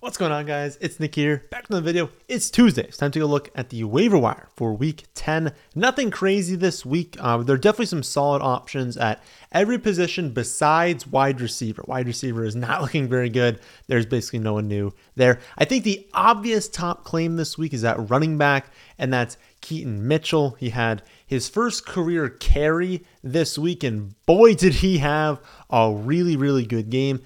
What's going on, guys? It's Nick here. Back to the video. It's Tuesday. It's time to a look at the waiver wire for week 10. Nothing crazy this week. Uh, there are definitely some solid options at every position besides wide receiver. Wide receiver is not looking very good. There's basically no one new there. I think the obvious top claim this week is that running back, and that's Keaton Mitchell. He had his first career carry this week, and boy, did he have a really, really good game.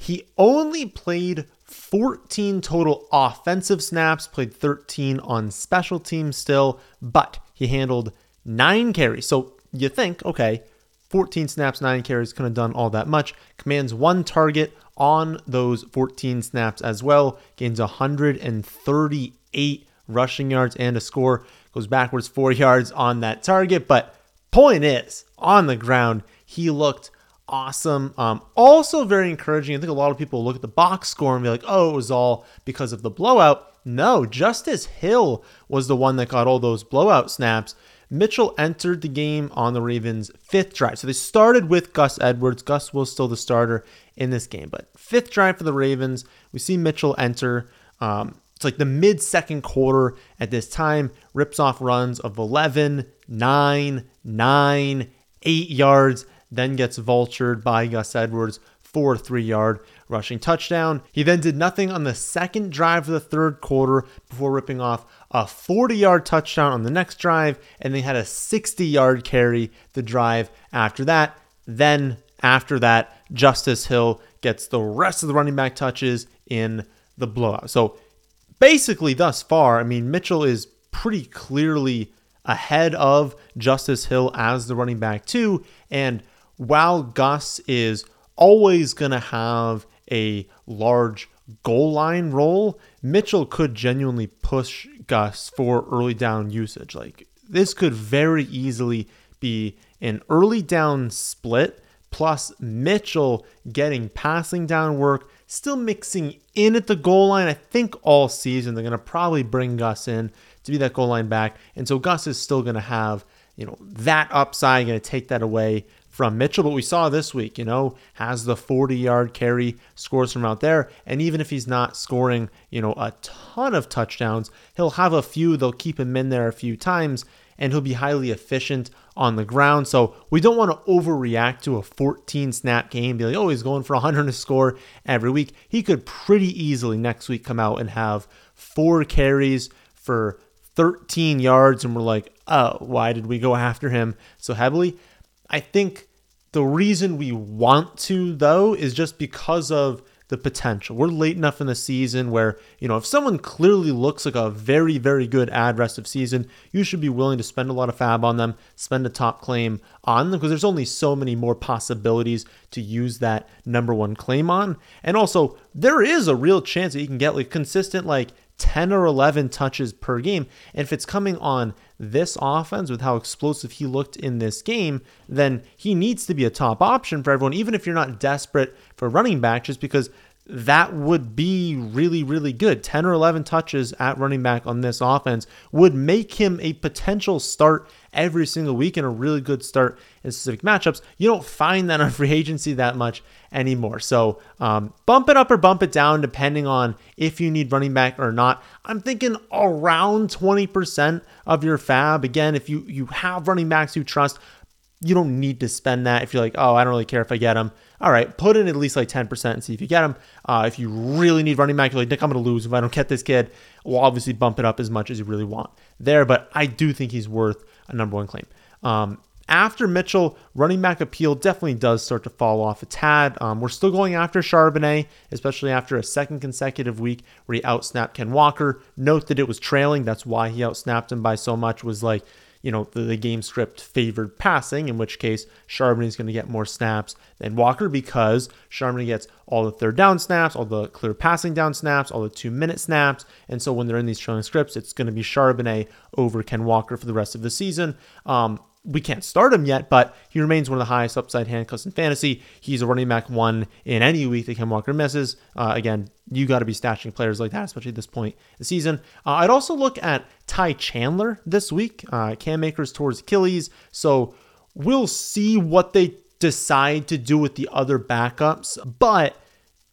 He only played 14 total offensive snaps, played 13 on special teams still, but he handled nine carries. So you think, okay, 14 snaps, nine carries, couldn't have done all that much. Commands one target on those 14 snaps as well, gains 138 rushing yards and a score, goes backwards four yards on that target. But point is, on the ground, he looked awesome. Um, also very encouraging. I think a lot of people look at the box score and be like, oh, it was all because of the blowout. No, Justice Hill was the one that got all those blowout snaps. Mitchell entered the game on the Ravens' fifth drive. So they started with Gus Edwards. Gus was still the starter in this game, but fifth drive for the Ravens. We see Mitchell enter. Um, it's like the mid second quarter at this time, rips off runs of 11, 9, 9, 8 yards then gets vultured by Gus Edwards for a three yard rushing touchdown. He then did nothing on the second drive of the third quarter before ripping off a 40 yard touchdown on the next drive, and they had a 60 yard carry the drive after that. Then, after that, Justice Hill gets the rest of the running back touches in the blowout. So, basically, thus far, I mean, Mitchell is pretty clearly ahead of Justice Hill as the running back, too. And while Gus is always going to have a large goal line role, Mitchell could genuinely push Gus for early down usage. Like this could very easily be an early down split plus Mitchell getting passing down work, still mixing in at the goal line. I think all season they're going to probably bring Gus in to be that goal line back. And so Gus is still going to have, you know, that upside, going to take that away from Mitchell. But we saw this week, you know, has the 40 yard carry, scores from out there. And even if he's not scoring, you know, a ton of touchdowns, he'll have a few. They'll keep him in there a few times and he'll be highly efficient on the ground. So we don't want to overreact to a 14 snap game, be like, oh, he's going for 100 to score every week. He could pretty easily next week come out and have four carries for 13 yards. And we're like, oh, why did we go after him so heavily? I think the reason we want to, though, is just because of the potential. We're late enough in the season where, you know, if someone clearly looks like a very, very good ad rest of season, you should be willing to spend a lot of fab on them, spend a top claim on them, because there's only so many more possibilities to use that number one claim on. And also, there is a real chance that you can get like consistent, like 10 or 11 touches per game. And if it's coming on this offense with how explosive he looked in this game, then he needs to be a top option for everyone, even if you're not desperate for running back, just because that would be really, really good. 10 or 11 touches at running back on this offense would make him a potential start every single week and a really good start in specific matchups. You don't find that on free agency that much anymore. So um, bump it up or bump it down depending on if you need running back or not. I'm thinking around 20% of your fab. Again, if you, you have running backs you trust, you don't need to spend that if you're like, oh, I don't really care if I get them. All right, put in at least like 10% and see if you get them. Uh, if you really need running back, you're like, Nick, I'm going to lose if I don't get this kid. We'll obviously bump it up as much as you really want there, but I do think he's worth a number one claim. Um, after Mitchell, running back appeal definitely does start to fall off a tad. Um, we're still going after Charbonnet, especially after a second consecutive week where he outsnapped Ken Walker. Note that it was trailing. That's why he outsnapped him by so much, was like you know, the, the game script favored passing, in which case Charbonnet is going to get more snaps than Walker because Charbonnet gets all the third down snaps, all the clear passing down snaps, all the two minute snaps. And so when they're in these trailing scripts, it's going to be Charbonnet over Ken Walker for the rest of the season. Um, we can't start him yet, but he remains one of the highest upside handcuffs in fantasy. He's a running back one in any week that Ken Walker misses. Uh, again, you got to be stashing players like that, especially at this point in the season. Uh, I'd also look at Ty Chandler this week. Uh, Cam Akers towards Achilles, so we'll see what they decide to do with the other backups. But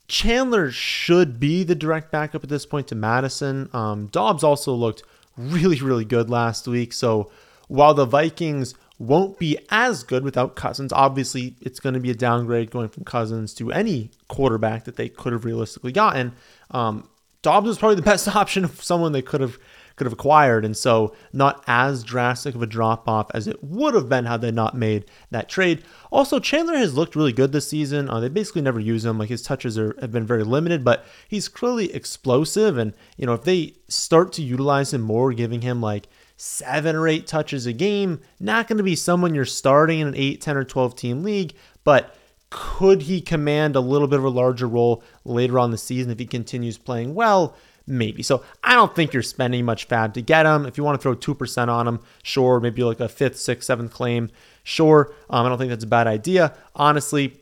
Chandler should be the direct backup at this point to Mattison. Um, Dobbs also looked really, really good last week. So while the Vikings won't be as good without Cousins, obviously it's going to be a downgrade going from Cousins to any quarterback that they could have realistically gotten. Um, Dobbs was probably the best option of someone they could have could have acquired, and so not as drastic of a drop off as it would have been had they not made that trade. Also, Chandler has looked really good this season. Uh, they basically never use him; like his touches are have been very limited, but he's clearly explosive. And you know, if they start to utilize him more, giving him like seven or eight touches a game, not going to be someone you're starting in an 8, 10, or 12 team league, but could he command a little bit of a larger role later on the season if he continues playing well? Maybe. So I don't think you're spending much fab to get him. If you want to throw 2% on him, sure. Maybe like a fifth, sixth, seventh claim, sure. Um, I don't think that's a bad idea. Honestly,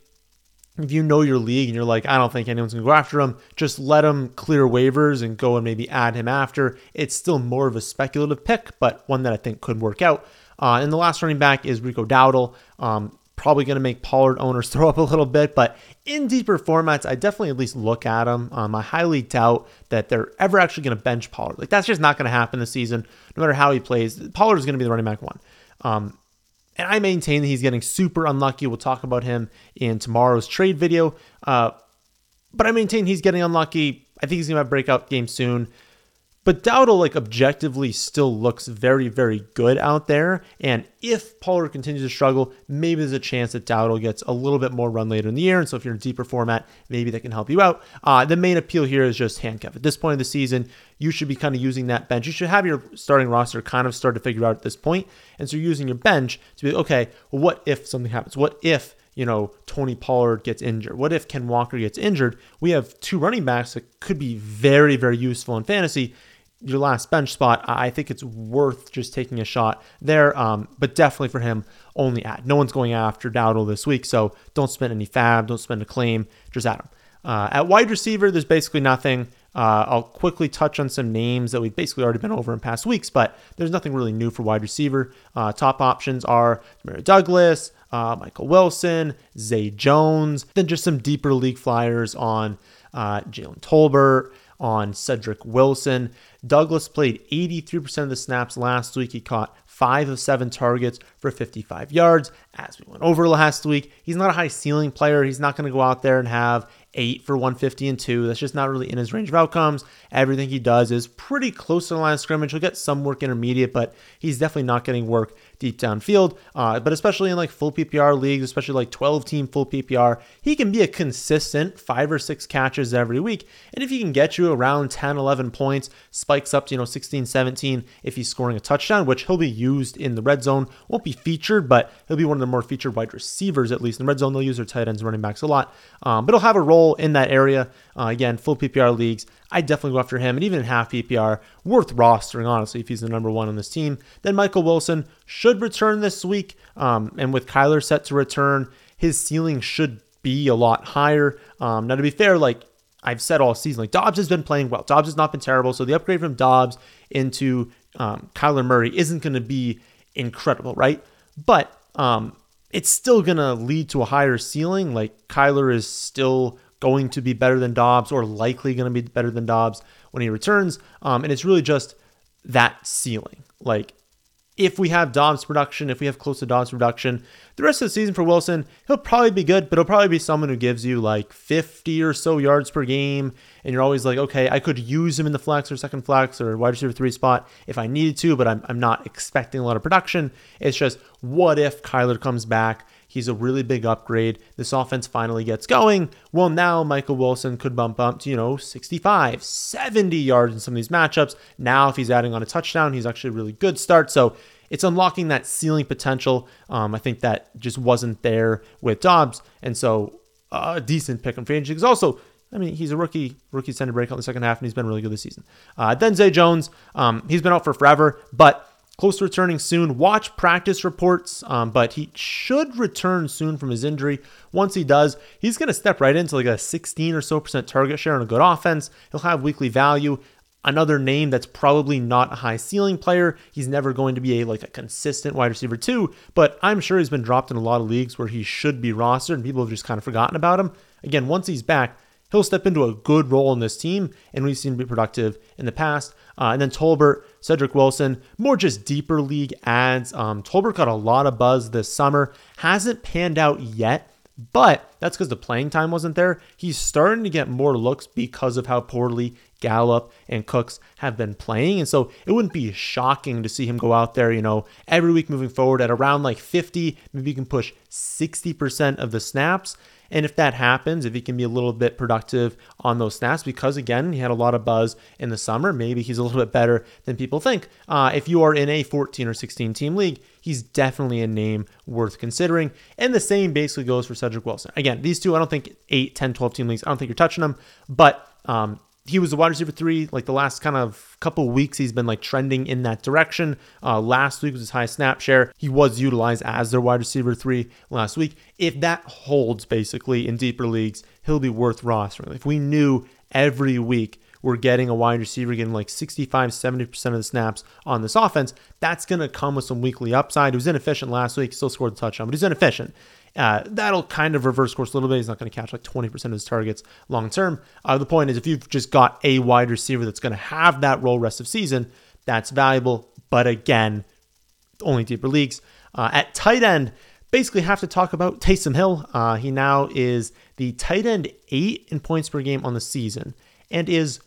if you know your league and you're like, I don't think anyone's going to go after him, just let him clear waivers and go and maybe add him after. It's still more of a speculative pick, but one that I think could work out. Uh, and the last running back is Rico Dowdle. Um, probably going to make Pollard owners throw up a little bit, but in deeper formats, I definitely at least look at them. Um, I highly doubt that they're ever actually going to bench Pollard. Like that's just not going to happen this season, no matter how he plays. Pollard is going to be the running back one. Um, and I maintain that he's getting super unlucky. We'll talk about him in tomorrow's trade video. Uh, but I maintain he's getting unlucky. I think he's going to have a breakout game soon. But Dowdle, like objectively, still looks very, very good out there. And if Pollard continues to struggle, maybe there's a chance that Dowdle gets a little bit more run later in the year. And so if you're in a deeper format, maybe that can help you out. Uh, the main appeal here is just handcuff. At this point of the season, you should be kind of using that bench. You should have your starting roster kind of start to figure out at this point. And so you're using your bench to be okay, well, what if something happens? What if you know, Tony Pollard gets injured? What if Ken Walker gets injured? We have two running backs that could be very, very useful in fantasy your last bench spot, I think it's worth just taking a shot there. Um, but definitely for him, only add. No one's going after Dowdle this week, so don't spend any fab, don't spend a claim, just add him. Uh, at wide receiver, there's basically nothing. Uh, I'll quickly touch on some names that we've basically already been over in past weeks, but there's nothing really new for wide receiver. Uh, top options are Demario Douglas, uh, Michael Wilson, Zay Jones, then just some deeper league flyers on uh, Jalen Tolbert, on Cedric Wilson. Douglas played 83% of the snaps last week. He caught five of seven targets for 55 yards. As we went over last week, he's not a high ceiling player. He's not going to go out there and have eight for 150 and two. That's just not really in his range of outcomes. Everything he does is pretty close to the line of scrimmage. He'll get some work intermediate, but he's definitely not getting work deep downfield. Uh, but especially in like full PPR leagues, especially like 12 team full PPR, he can be a consistent five or six catches every week. And if he can get you around 10, 11 points, spikes up to, you know, 16, 17 if he's scoring a touchdown, which he'll be used in the red zone. Won't be featured, but he'll be one of the more featured wide receivers, at least in the red zone. They'll use their tight ends running backs a lot. Um, but he'll have a role in that area. Uh, again, full PPR leagues. I definitely go after him, and even in half PPR, worth rostering, honestly, if he's the number one on this team. Then Michael Wilson should return this week, um, and with Kyler set to return, his ceiling should be a lot higher. Um, now, to be fair, like I've said all season, like Dobbs has been playing well. Dobbs has not been terrible, so the upgrade from Dobbs into um, Kyler Murray isn't going to be incredible, right? But um, it's still going to lead to a higher ceiling. Like Kyler is still going to be better than Dobbs or likely going to be better than Dobbs when he returns. Um, and it's really just that ceiling. Like if we have Dobbs production, if we have close to Dobbs production, the rest of the season for Wilson, he'll probably be good, but he'll probably be someone who gives you like 50 or so yards per game. And you're always like, okay, I could use him in the flex or second flex or wide receiver three spot if I needed to, but I'm, I'm not expecting a lot of production. It's just, what if Kyler comes back? He's a really big upgrade. This offense finally gets going. Well, now Michael Wilson could bump up to, you know, 65, 70 yards in some of these matchups. Now, if he's adding on a touchdown, he's actually a really good start. So it's unlocking that ceiling potential. Um, I think that just wasn't there with Dobbs. And so uh, a decent pick on free. Because also, I mean, he's a rookie. Rookies tend to break out in the second half, and he's been really good this season. Uh, then Zay Jones, um, he's been out for forever, but Close to returning soon. Watch practice reports, um, but he should return soon from his injury. Once he does, he's going to step right into like a 16 or so percent target share on a good offense. He'll have weekly value. Another name that's probably not a high ceiling player. He's never going to be a like a consistent wide receiver too, but I'm sure he's been dropped in a lot of leagues where he should be rostered and people have just kind of forgotten about him. Again, once he's back, he'll step into a good role in this team, and we've seen him be productive in the past. Uh, and then Tolbert, Cedric Wilson, more just deeper league ads. Um, Tolbert got a lot of buzz this summer, hasn't panned out yet. But that's because the playing time wasn't there. He's starting to get more looks because of how poorly Gallup and Cooks have been playing. And so it wouldn't be shocking to see him go out there, you know, every week moving forward at around like 50, maybe you can push 60% of the snaps. And if that happens, if he can be a little bit productive on those snaps, because again, he had a lot of buzz in the summer, maybe he's a little bit better than people think. Uh, if you are in a 14 or 16 team league, he's definitely a name worth considering. And the same basically goes for Cedric Wilson. Again, these two, I don't think 8, 10, 12 team leagues, I don't think you're touching them, but um, he was the wide receiver three. Like the last kind of couple weeks, he's been like trending in that direction. Uh, last week was his high snap share. He was utilized as their wide receiver three last week. If that holds basically in deeper leagues, he'll be worth rostering. If we knew every week we're getting a wide receiver getting like 65, 70% of the snaps on this offense, that's going to come with some weekly upside. He was inefficient last week, still scored a touchdown, but he's inefficient. Uh, that'll kind of reverse course a little bit. He's not going to catch like 20% of his targets long term. Uh, the point is, if you've just got a wide receiver that's going to have that role rest of season, that's valuable. But again, only deeper leagues. Uh, at tight end, basically have to talk about Taysom Hill. Uh, he now is the tight end eight in points per game on the season and is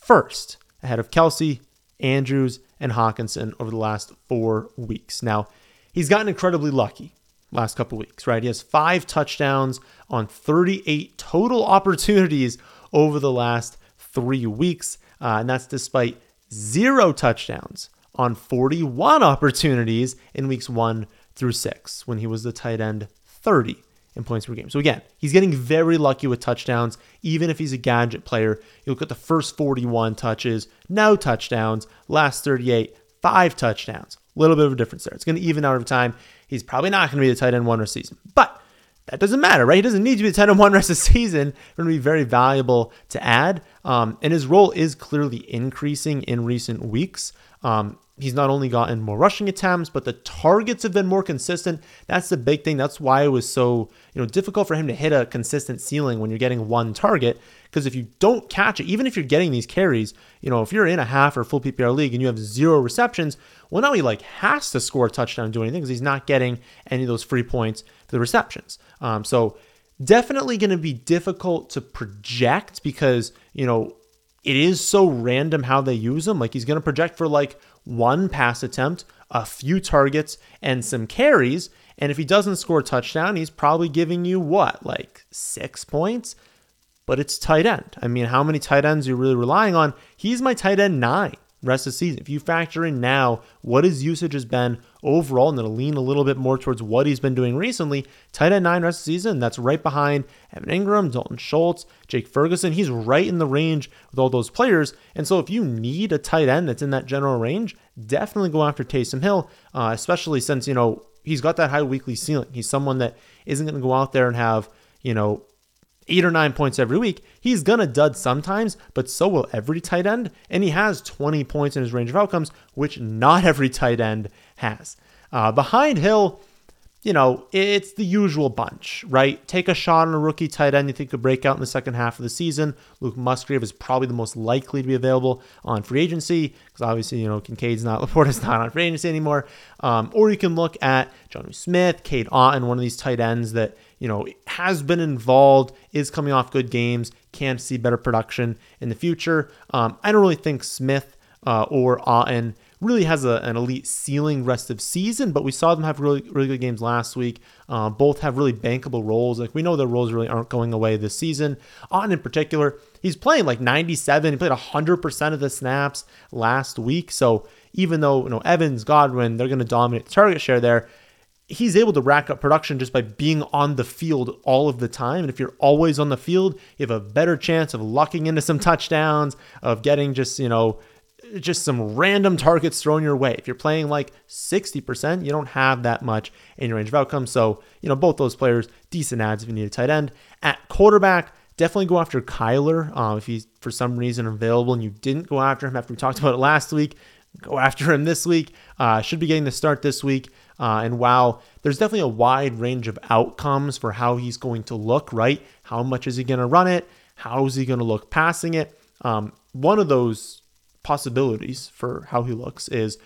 first ahead of Kelce, Andrews, and Hockenson over the last four weeks. Now, he's gotten incredibly lucky last couple weeks, right? He has five touchdowns on 38 total opportunities over the last three weeks. Uh, and that's despite zero touchdowns on 41 opportunities in weeks one through six when he was the tight end 30 in points per game. So again, he's getting very lucky with touchdowns, even if he's a gadget player. You look at the first 41 touches, no touchdowns, last 38, five touchdowns. A little bit of a difference there. It's going to even out over time. He's probably not going to be the tight end one rest season, but that doesn't matter, right? He doesn't need to be the tight end one rest of the season. Going to be very valuable to add, um, and his role is clearly increasing in recent weeks. Um, he's not only gotten more rushing attempts, but the targets have been more consistent. That's the big thing. That's why it was so you know difficult for him to hit a consistent ceiling when you're getting one target. Because if you don't catch it, even if you're getting these carries, you know if you're in a half or full PPR league and you have zero receptions, well now he like has to score a touchdown and do anything because he's not getting any of those free points for the receptions. Um, so definitely going to be difficult to project because you know it is so random how they use him. Like he's going to project for like one pass attempt, a few targets, and some carries. And if he doesn't score a touchdown, he's probably giving you what, like six points? But it's tight end. I mean, how many tight ends are you really relying on? He's my tight end nine rest of the season. If you factor in now what his usage has been overall, and then lean a little bit more towards what he's been doing recently, tight end nine rest of the season, that's right behind Evan Engram, Dalton Schultz, Jake Ferguson. He's right in the range with all those players. And so if you need a tight end that's in that general range, definitely go after Taysom Hill, uh, especially since, you know, he's got that high weekly ceiling. He's someone that isn't going to go out there and have, you know, eight or nine points every week. He's going to dud sometimes, but so will every tight end. And he has 20 points in his range of outcomes, which not every tight end has. Uh, behind Hill, you know, it's the usual bunch, right? Take a shot on a rookie tight end you think could break out in the second half of the season. Luke Musgrave is probably the most likely to be available on free agency because obviously, you know, Kincaid's not, LaPorta's not on free agency anymore. Um, or you can look at Jonnu Smith, Cade Otton, one of these tight ends that, you know, has been involved, is coming off good games, can see better production in the future. Um, I don't really think Smith uh, or Otton really has a, an elite ceiling rest of season, but we saw them have really really good games last week. Uh, both have really bankable roles. Like we know their roles really aren't going away this season. Otton in particular, he's playing like 97. He played 100% of the snaps last week. So even though you know Evans, Godwin, they're going to dominate the target share there. He's able to rack up production just by being on the field all of the time. And if you're always on the field, you have a better chance of lucking into some touchdowns, of getting just, you know, just some random targets thrown your way. If you're playing like 60%, you don't have that much in your range of outcomes. So, you know, both those players, decent ads if you need a tight end. At quarterback, definitely go after Kyler. Um, if he's for some reason available and you didn't go after him after we talked about it last week, go after him this week. Uh, should be getting the start this week. Uh, and while there's definitely a wide range of outcomes for how he's going to look, right? How much is he going to run it? How is he going to look passing it? Um, one of those possibilities for how he looks is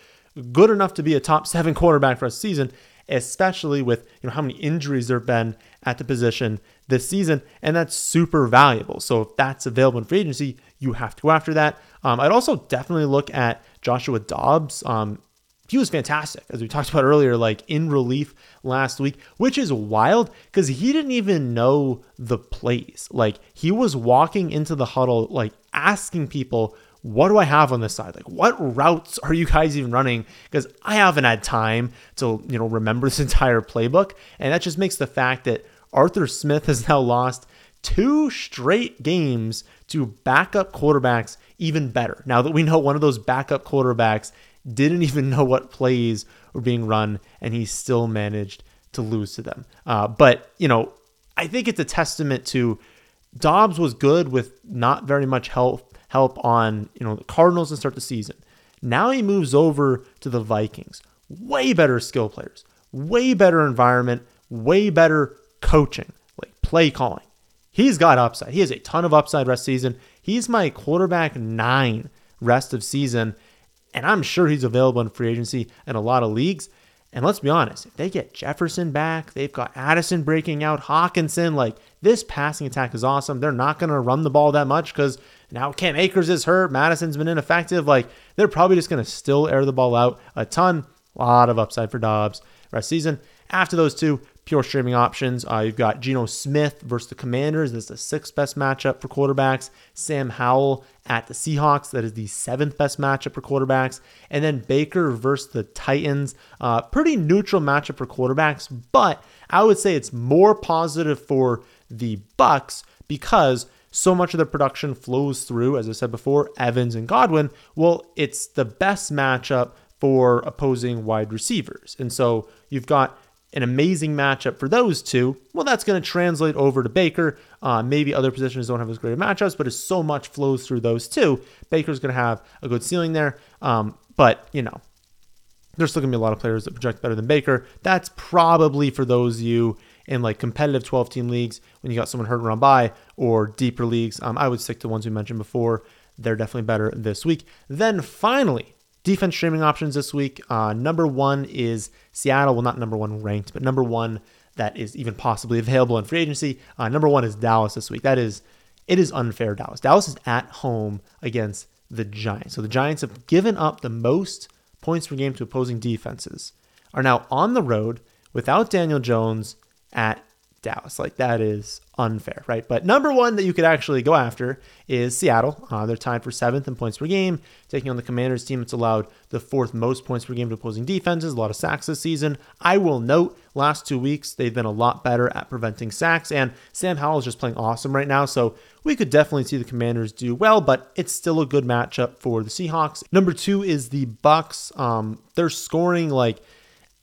good enough to be a top seven quarterback for a season, especially with you know how many injuries there have been at the position this season, and that's super valuable. So if that's available in free agency, you have to go after that. Um, I'd also definitely look at Joshua Dobbs. Um, he was fantastic, as we talked about earlier, like in relief last week, which is wild because he didn't even know the plays. Like he was walking into the huddle, like asking people, what do I have on this side? Like, what routes are you guys even running? Because I haven't had time to, you know, remember this entire playbook. And that just makes the fact that Arthur Smith has now lost two straight games to backup quarterbacks even better. Now that we know one of those backup quarterbacks didn't even know what plays were being run, and he still managed to lose to them. Uh, but, you know, I think it's a testament to Dobbs was good with not very much help help on, you know, the Cardinals to start the season. Now he moves over to the Vikings. Way better skill players, way better environment, way better coaching, like play calling. He's got upside. He has a ton of upside rest season. He's my quarterback nine rest of season and I'm sure he's available in free agency in a lot of leagues. And let's be honest, if they get Jefferson back, they've got Addison breaking out, Hockenson, like this passing attack is awesome. They're not going to run the ball that much because now Cam Akers is hurt. Mattison's been ineffective. Like they're probably just going to still air the ball out a ton. A lot of upside for Dobbs rest season. After those two, pure streaming options. Uh, you've got Geno Smith versus the Commanders. That's the sixth best matchup for quarterbacks. Sam Howell at the Seahawks. That is the seventh best matchup for quarterbacks. And then Baker versus the Titans. Uh, pretty neutral matchup for quarterbacks, but I would say it's more positive for the Bucs because so much of the production flows through, as I said before, Evans and Godwin. Well, it's the best matchup for opposing wide receivers. And so you've got an amazing matchup for those two, well, that's going to translate over to Baker. Uh, maybe other positions don't have as great of matchups, but as so much flows through those two, Baker's going to have a good ceiling there. Um, but, you know, there's still going to be a lot of players that project better than Baker. That's probably for those of you in like competitive 12 team leagues when you got someone hurt run by or deeper leagues. Um, I would stick to the ones we mentioned before. They're definitely better this week. Then finally, Defense streaming options this week. Uh, number one is Seattle. Well, not number one ranked, but number one that is even possibly available in free agency. Uh, number one is Dallas this week. That is, it is unfair. Dallas. Dallas is at home against the Giants. So the Giants have given up the most points per game to opposing defenses. Are now on the road without Daniel Jones at Dallas. Like that is unfair, right? But number one that you could actually go after is Seattle. Uh, they're tied for seventh in points per game, taking on the Commanders team. It's allowed the fourth most points per game to opposing defenses. A lot of sacks this season. I will note, last two weeks they've been a lot better at preventing sacks, and Sam Howell is just playing awesome right now. So we could definitely see the Commanders do well, but it's still a good matchup for the Seahawks. Number two is the Bucs. Um, they're scoring like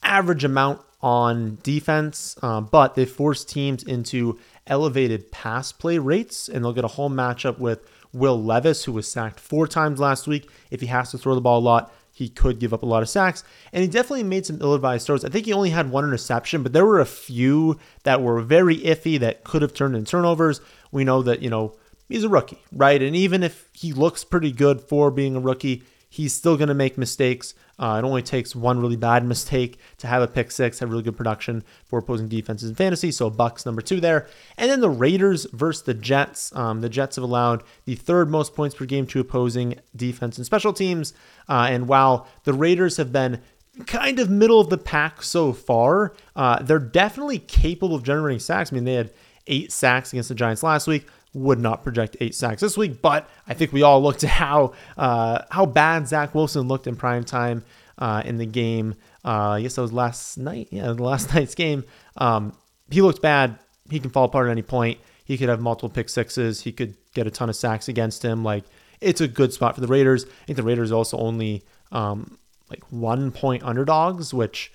average amount on defense, uh, but they force teams into elevated pass play rates, and they'll get a whole matchup with Will Levis, who was sacked four times last week. If he has to throw the ball a lot, he could give up a lot of sacks. And he definitely made some ill advised throws. I think he only had one interception, but there were a few that were very iffy that could have turned into turnovers. We know that, you know, he's a rookie, right? And even if he looks pretty good for being a rookie, he's still going to make mistakes. Uh, it only takes one really bad mistake to have a pick six, have really good production for opposing defenses in fantasy. So Bucs number two there, and then the Raiders versus the Jets. Um, the Jets have allowed the third most points per game to opposing defense and special teams. Uh, and while the Raiders have been kind of middle of the pack so far, uh, they're definitely capable of generating sacks. I mean, they had eight sacks against the Giants last week would not project eight sacks this week, but I think we all looked at how uh, how bad Zach Wilson looked in prime time uh, in the game. Uh, I guess that was last night. Yeah, last night's game. Um, he looked bad. He can fall apart at any point. He could have multiple pick sixes. He could get a ton of sacks against him. Like it's a good spot for the Raiders. I think the Raiders are also only um, like one point underdogs, which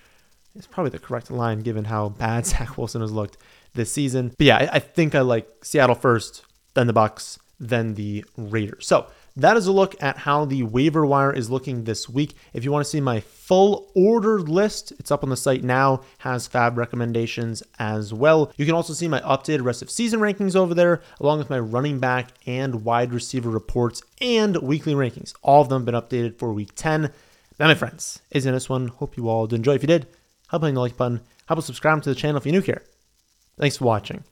is probably the correct line given how bad Zach Wilson has looked this season. But yeah, I think I like Seattle first then the Bucs, then the Raiders. So that is a look at how the waiver wire is looking this week. If you want to see my full ordered list, it's up on the site now, has fab recommendations as well. You can also see my updated rest of season rankings over there, along with my running back and wide receiver reports and weekly rankings. All of them been updated for week 10. That, my friends, is in this one. Hope you all did enjoy. If you did, help hitting the like button. Help us subscribe to the channel if you're new here. Thanks for watching.